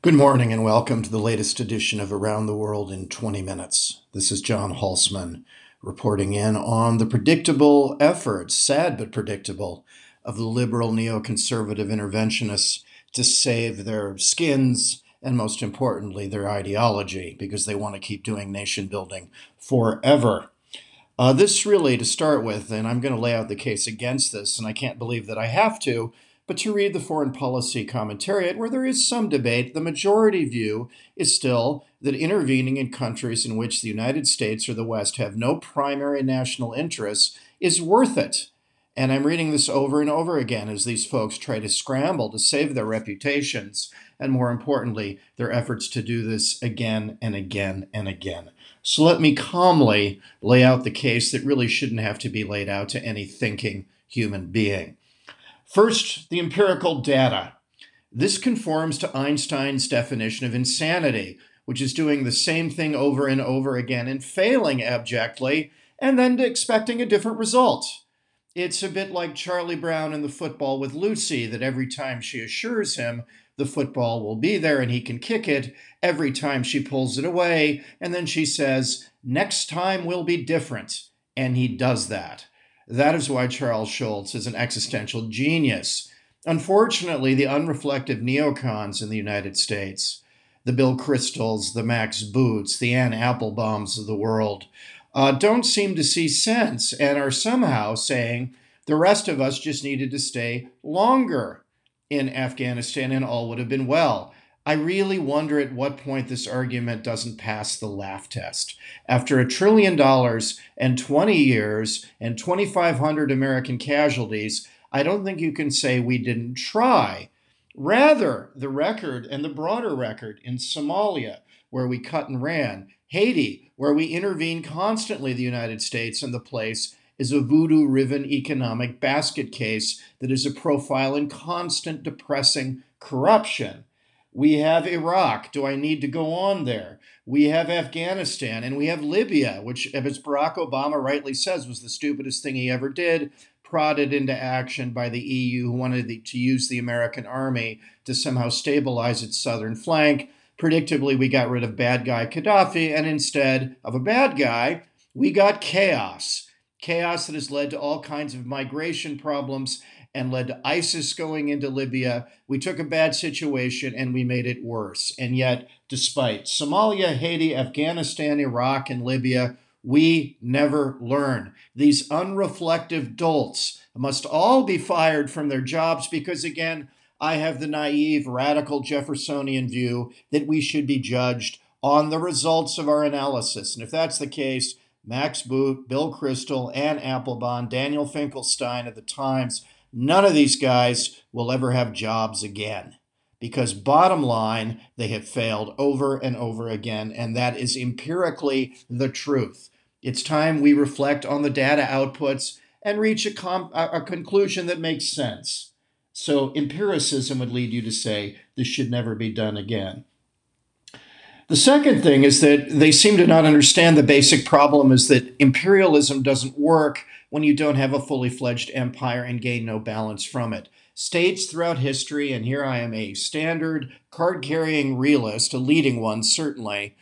Good morning and welcome to the latest edition of Around the World in 20 Minutes. This is John Hulsman reporting in on the predictable efforts, sad but predictable, of the liberal neoconservative interventionists to save their skins and, most importantly, their ideology because they want to keep doing nation building forever. Uh, this really, to start with, and I'm going to lay out the case against this, and I can't believe that I have to but to read the foreign policy commentariat, where there is some debate, the majority view is still that intervening in countries in which the United States or the West have no primary national interests is worth it. And I'm reading this over and over again as these folks try to scramble to save their reputations, and more importantly, their efforts to do this again and again and again. So let me calmly lay out the case that really shouldn't have to be laid out to any thinking human being. First, the empirical data. This conforms to Einstein's definition of insanity, which is doing the same thing over and over again and failing abjectly, and then expecting a different result. It's a bit like Charlie Brown in the football with Lucy, that every time she assures him the football will be there and he can kick it, every time she pulls it away, and then she says, Next time will be different. And he does that. That is why Charles Schulz is an existential genius. Unfortunately, the unreflective neocons in the United States, the Bill Kristols, the Max Boots, the Anne Applebaums of the world, uh, don't seem to see sense and are somehow saying the rest of us just needed to stay longer in Afghanistan and all would have been well. I really wonder at what point this argument doesn't pass the laugh test. After a trillion dollars and 20 years and 2,500 American casualties, I don't think you can say we didn't try. Rather, the record and the broader record in Somalia, where we cut and ran, Haiti, where we intervene constantly, the United States and the place, is a voodoo riven economic basket case that is a profile in constant depressing corruption. We have Iraq. Do I need to go on there? We have Afghanistan and we have Libya, which, as Barack Obama rightly says, was the stupidest thing he ever did, prodded into action by the EU, who wanted the, to use the American army to somehow stabilize its southern flank. Predictably, we got rid of bad guy Gaddafi, and instead of a bad guy, we got chaos. Chaos that has led to all kinds of migration problems and led to ISIS going into Libya. We took a bad situation and we made it worse. And yet, despite Somalia, Haiti, Afghanistan, Iraq, and Libya, we never learn. These unreflective dolts must all be fired from their jobs because, again, I have the naive, radical Jeffersonian view that we should be judged on the results of our analysis. And if that's the case, Max Boot, Bill Kristol, Anne Applebaum, Daniel Finkelstein of the Times None of these guys will ever have jobs again because, bottom line, they have failed over and over again, and that is empirically the truth. It's time we reflect on the data outputs and reach a, a conclusion that makes sense. So, empiricism would lead you to say this should never be done again. The second thing is that they seem to not understand the basic problem is that imperialism doesn't work when you don't have a fully fledged empire and gain no balance from it. States throughout history, and here I am a standard card carrying realist, a leading one certainly,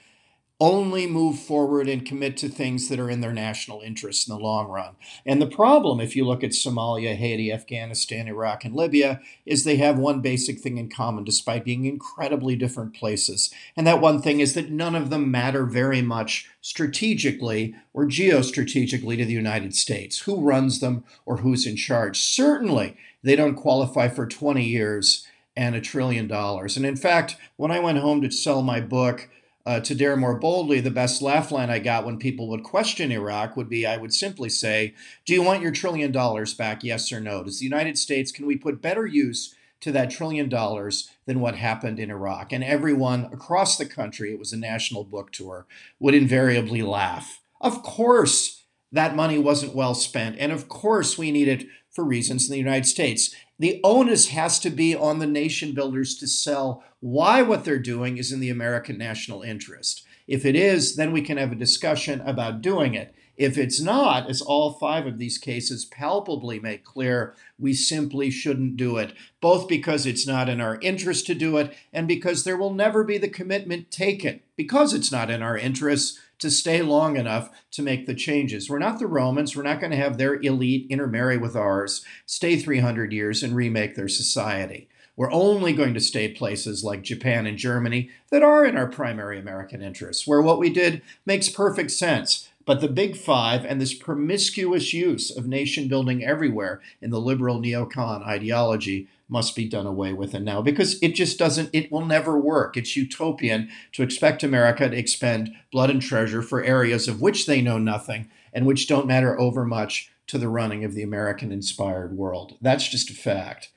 only move forward and commit to things that are in their national interest in the long run. And the problem, if you look at Somalia, Haiti, Afghanistan, Iraq, and Libya, is they have one basic thing in common despite being incredibly different places. And that one thing is that none of them matter very much strategically or geostrategically to the United States. Who runs them or who's in charge? Certainly, they don't qualify for 20 years and a trillion dollars. And in fact, when I went home to sell my book, uh, to dare more boldly, the best laugh line I got when people would question Iraq would be I would simply say, Do you want your trillion dollars back? Yes or no? Does the United States, can we put better use to that trillion dollars than what happened in Iraq? And everyone across the country, it was a national book tour, would invariably laugh. Of course, that money wasn't well spent. And of course, we need it for reasons in the United States. The onus has to be on the nation builders to sell why what they're doing is in the American national interest. If it is, then we can have a discussion about doing it. If it's not, as all five of these cases palpably make clear, we simply shouldn't do it, both because it's not in our interest to do it and because there will never be the commitment taken, because it's not in our interests to stay long enough to make the changes. We're not the Romans. We're not going to have their elite intermarry with ours, stay 300 years, and remake their society. We're only going to stay places like Japan and Germany that are in our primary American interests, where what we did makes perfect sense. But the big five and this promiscuous use of nation building everywhere in the liberal neocon ideology must be done away with and now because it just doesn't it will never work. It's utopian to expect america to expend blood and treasure for areas of which they know nothing and which don't matter overmuch to the running of the american inspired world. That's just a fact.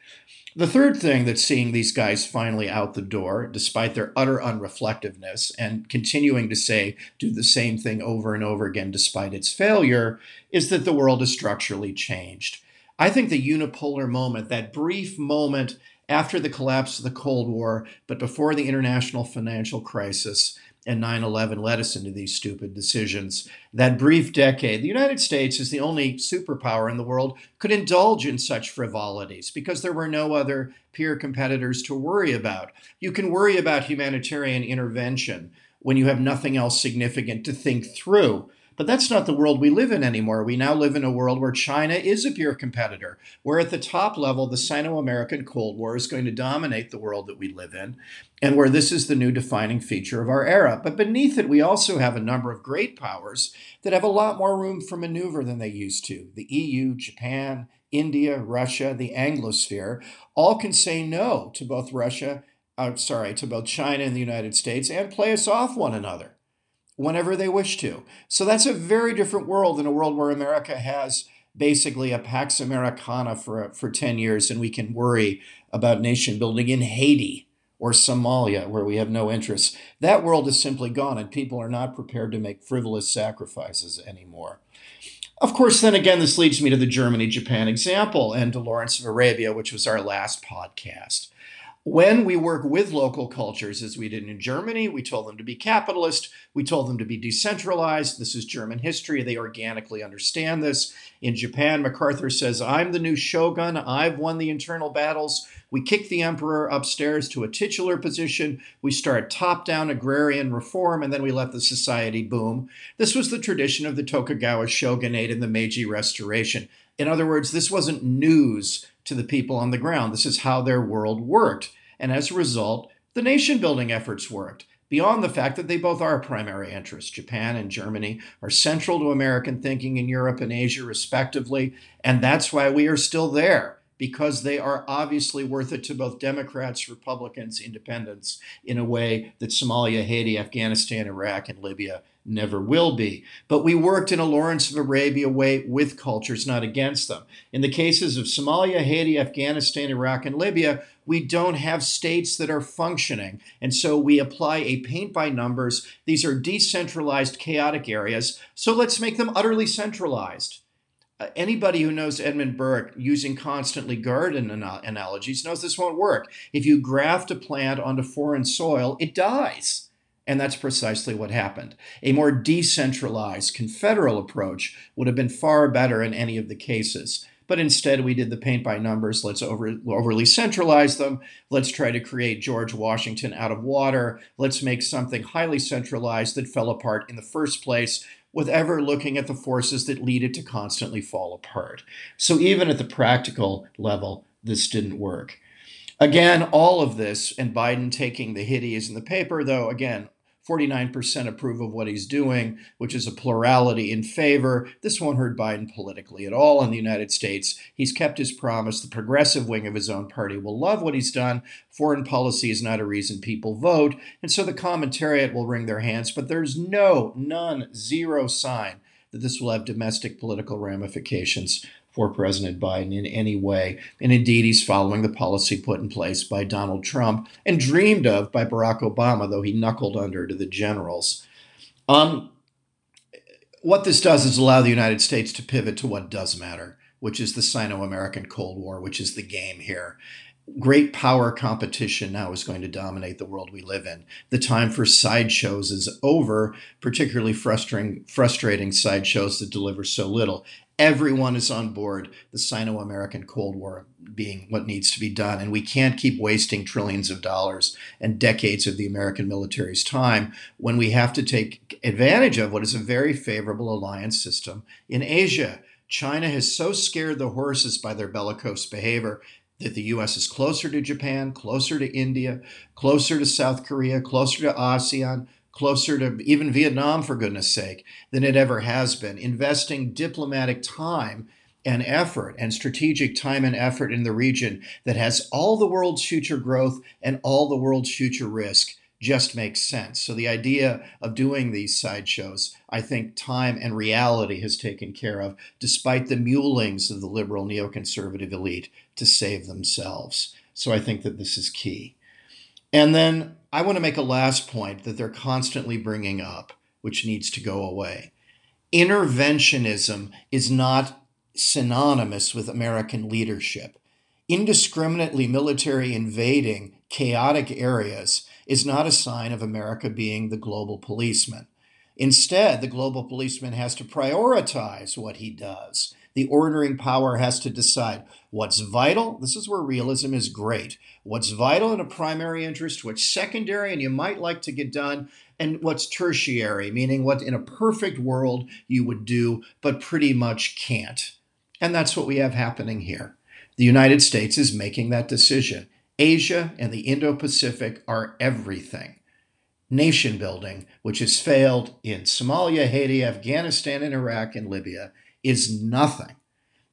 The third thing that's seeing these guys finally out the door, despite their utter unreflectiveness and continuing to say, do the same thing over and over again despite its failure, is that the world is structurally changed. I think the unipolar moment, that brief moment after the collapse of the Cold War, but before the international financial crisis and 9 11 led us into these stupid decisions. That brief decade, the United States, as the only superpower in the world, could indulge in such frivolities because there were no other peer competitors to worry about. You can worry about humanitarian intervention when you have nothing else significant to think through. But that's not the world we live in anymore. We now live in a world where China is a peer competitor, where at the top level, the Sino American Cold War is going to dominate the world that we live in, and where this is the new defining feature of our era. But beneath it, we also have a number of great powers that have a lot more room for maneuver than they used to. The EU, Japan, India, Russia, the Anglosphere, all can say no to both Russia, uh, sorry, to both China and the United States and play us off one another whenever they wish to. So that's a very different world than a world where America has basically a Pax Americana for, for 10 years and we can worry about nation building in Haiti or Somalia where we have no interest. That world is simply gone and people are not prepared to make frivolous sacrifices anymore. Of course, then again, this leads me to the Germany Japan example and to Lawrence of Arabia, which was our last podcast. When we work with local cultures, as we did in Germany, we told them to be capitalist. We told them to be decentralized. This is German history. They organically understand this. In Japan, MacArthur says, I'm the new shogun. I've won the internal battles. We kick the emperor upstairs to a titular position. We start top down agrarian reform, and then we let the society boom. This was the tradition of the Tokugawa shogunate in the Meiji Restoration. In other words, this wasn't news to the people on the ground. This is how their world worked. And as a result, the nation building efforts worked. Beyond the fact that they both are primary interests, Japan and Germany are central to American thinking in Europe and Asia, respectively. And that's why we are still there because they are obviously worth it to both Democrats, Republicans, independents in a way that Somalia, Haiti, Afghanistan, Iraq, and Libya never will be. But we worked in a Lawrence of Arabia way with cultures, not against them. In the cases of Somalia, Haiti, Afghanistan, Iraq, and Libya, we don't have states that are functioning. And so we apply a paint by numbers. These are decentralized, chaotic areas. So let's make them utterly centralized. Uh, anybody who knows Edmund Burke using constantly garden analogies knows this won't work. If you graft a plant onto foreign soil, it dies. And that's precisely what happened. A more decentralized, confederal approach would have been far better in any of the cases. But instead, we did the paint by numbers. Let's over, overly centralize them. Let's try to create George Washington out of water. Let's make something highly centralized that fell apart in the first place with ever looking at the forces that lead it to constantly fall apart. So even at the practical level, this didn't work. Again, all of this, and Biden taking the hit he is in the paper, though, again, 49% approve of what he's doing, which is a plurality in favor. This won't hurt Biden politically at all in the United States. He's kept his promise. The progressive wing of his own party will love what he's done. Foreign policy is not a reason people vote. And so the commentariat will wring their hands, but there's no, none, zero sign that this will have domestic political ramifications for President Biden in any way. And indeed, he's following the policy put in place by Donald Trump and dreamed of by Barack Obama, though he knuckled under to the generals. Um, what this does is allow the United States to pivot to what does matter, which is the Sino American Cold War, which is the game here. great power competition now is going to dominate the world we live in. The time for sideshows is over, particularly frustrating, frustrating sideshows that deliver so little. Everyone is on board the Sino American Cold War being what needs to be done. And we can't keep wasting trillions of dollars and decades of the American military's time when we have to take advantage of what is a very favorable alliance system in Asia. China has so scared the horses by their bellicose behavior that the US is closer to Japan, closer to India, closer to South Korea, closer to ASEAN, closer to even Vietnam, for goodness sake, than it ever has been, investing diplomatic time and effort and strategic time and effort in the region that has all the world's future growth and all the world's future risk just makes sense. So the idea of doing these sideshows, I think time and reality has taken care of, despite the mulings of the liberal neoconservative elite to save themselves. So I think that this is key. And then I want to make a last point that they're constantly bringing up, which needs to go away. Interventionism is not synonymous with American leadership. Indiscriminately military invading chaotic areas is not a sign of America being the global policeman. Instead, the global policeman has to prioritize what he does. The ordering power has to decide what's vital. This is where realism is great. What's vital in a primary interest, what's secondary and you might like to get done, and what's tertiary, meaning what in a perfect world you would do, but pretty much can't. And that's what we have happening here. The United States is making that decision. Asia and the Indo Pacific are everything. Nation building, which has failed in Somalia, Haiti, Afghanistan, and Iraq, and Libya, is nothing.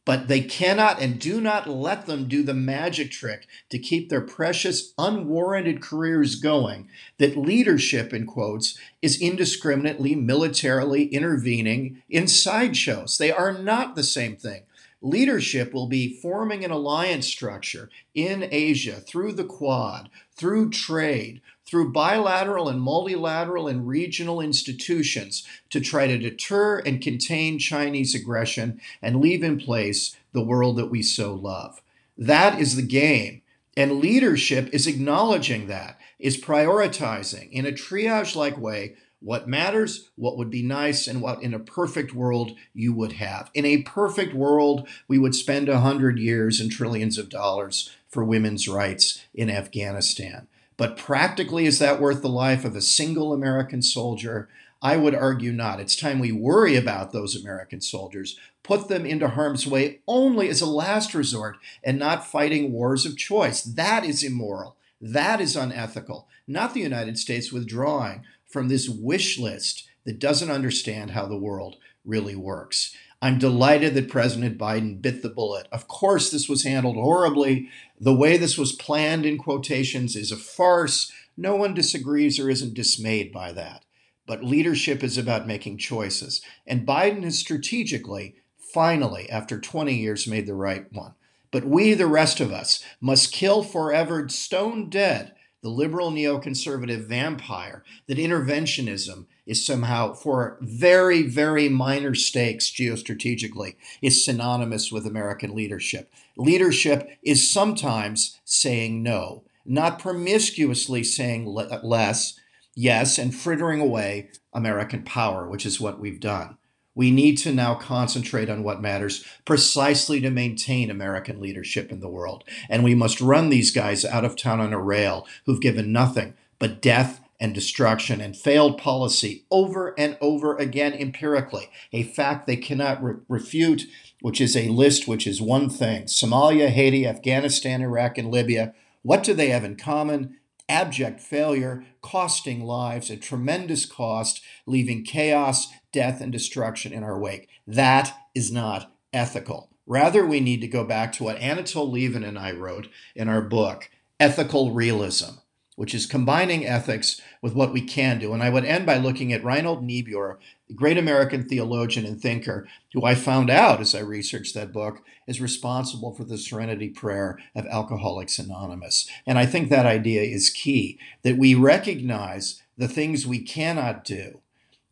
But they cannot and do not let them do the magic trick to keep their precious, unwarranted careers going. That leadership, in quotes, is indiscriminately militarily intervening in sideshows. They are not the same thing. Leadership will be forming an alliance structure in Asia through the Quad, through trade, through bilateral and multilateral and regional institutions to try to deter and contain Chinese aggression and leave in place the world that we so love. That is the game. And leadership is acknowledging that, is prioritizing in a triage like way what matters, what would be nice, and what in a perfect world you would have. In a perfect world, we would spend a hundred years and trillions of dollars for women's rights in Afghanistan. But practically, is that worth the life of a single American soldier? I would argue not. It's time we worry about those American soldiers, put them into harm's way only as a last resort, and not fighting wars of choice. That is immoral. That is unethical. Not the United States withdrawing from this wish list that doesn't understand how the world really works. I'm delighted that President Biden bit the bullet. Of course, this was handled horribly. The way this was planned, in quotations, is a farce. No one disagrees or isn't dismayed by that. But leadership is about making choices. And Biden has strategically, finally, after 20 years, made the right one. But we, the rest of us, must kill forever, stone dead, the liberal neoconservative vampire that interventionism is somehow, for very, very minor stakes geostrategically, is synonymous with American leadership. Leadership is sometimes saying no, not promiscuously saying less, yes, and frittering away American power, which is what we've done. We need to now concentrate on what matters precisely to maintain American leadership in the world. And we must run these guys out of town on a rail who've given nothing but death and destruction and failed policy over and over again empirically, a fact they cannot re- refute, which is a list which is one thing Somalia, Haiti, Afghanistan, Iraq, and Libya. What do they have in common? Abject failure, costing lives at tremendous cost, leaving chaos death, and destruction in our wake. That is not ethical. Rather, we need to go back to what Anatol Lieven and I wrote in our book, Ethical Realism, which is combining ethics with what we can do. And I would end by looking at Reinhold Niebuhr, the great American theologian and thinker, who I found out as I researched that book is responsible for the serenity prayer of Alcoholics Anonymous. And I think that idea is key that we recognize the things we cannot do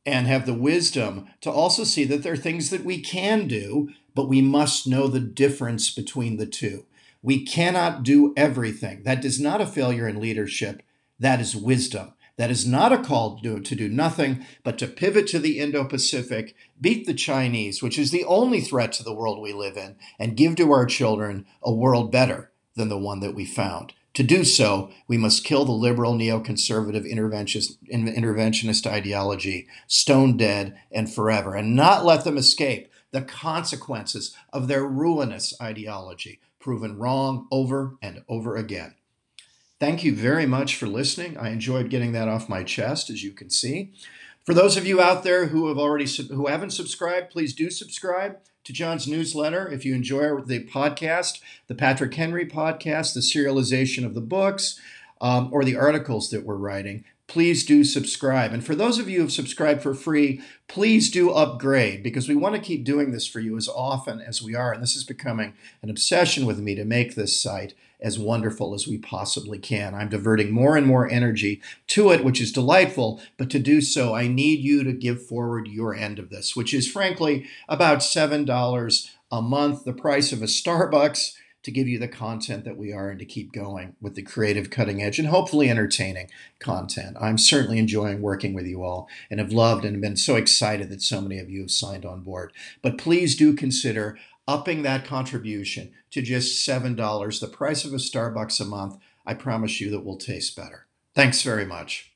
and have the wisdom to also see that there are things that we can do, but we must know the difference between the two. We cannot do everything. That is not a failure in leadership. That is wisdom. That is not a call to do, to do nothing, but to pivot to the Indo Pacific, beat the Chinese, which is the only threat to the world we live in, and give to our children a world better than the one that we found. To do so, we must kill the liberal neoconservative interventionist, interventionist ideology, stone dead and forever, and not let them escape the consequences of their ruinous ideology, proven wrong over and over again. Thank you very much for listening. I enjoyed getting that off my chest, as you can see. For those of you out there who have already who haven't subscribed, please do subscribe to John's newsletter. If you enjoy the podcast, the Patrick Henry podcast, the serialization of the books, um, or the articles that we're writing, please do subscribe. And for those of you who have subscribed for free, please do upgrade because we want to keep doing this for you as often as we are. And this is becoming an obsession with me to make this site as wonderful as we possibly can. I'm diverting more and more energy to it, which is delightful. But to do so, I need you to give forward your end of this, which is frankly about $7 a month, the price of a Starbucks to give you the content that we are and to keep going with the creative, cutting edge, and hopefully entertaining content. I'm certainly enjoying working with you all and have loved and been so excited that so many of you have signed on board. But please do consider upping that contribution to just $7, the price of a Starbucks a month. I promise you that will taste better. Thanks very much.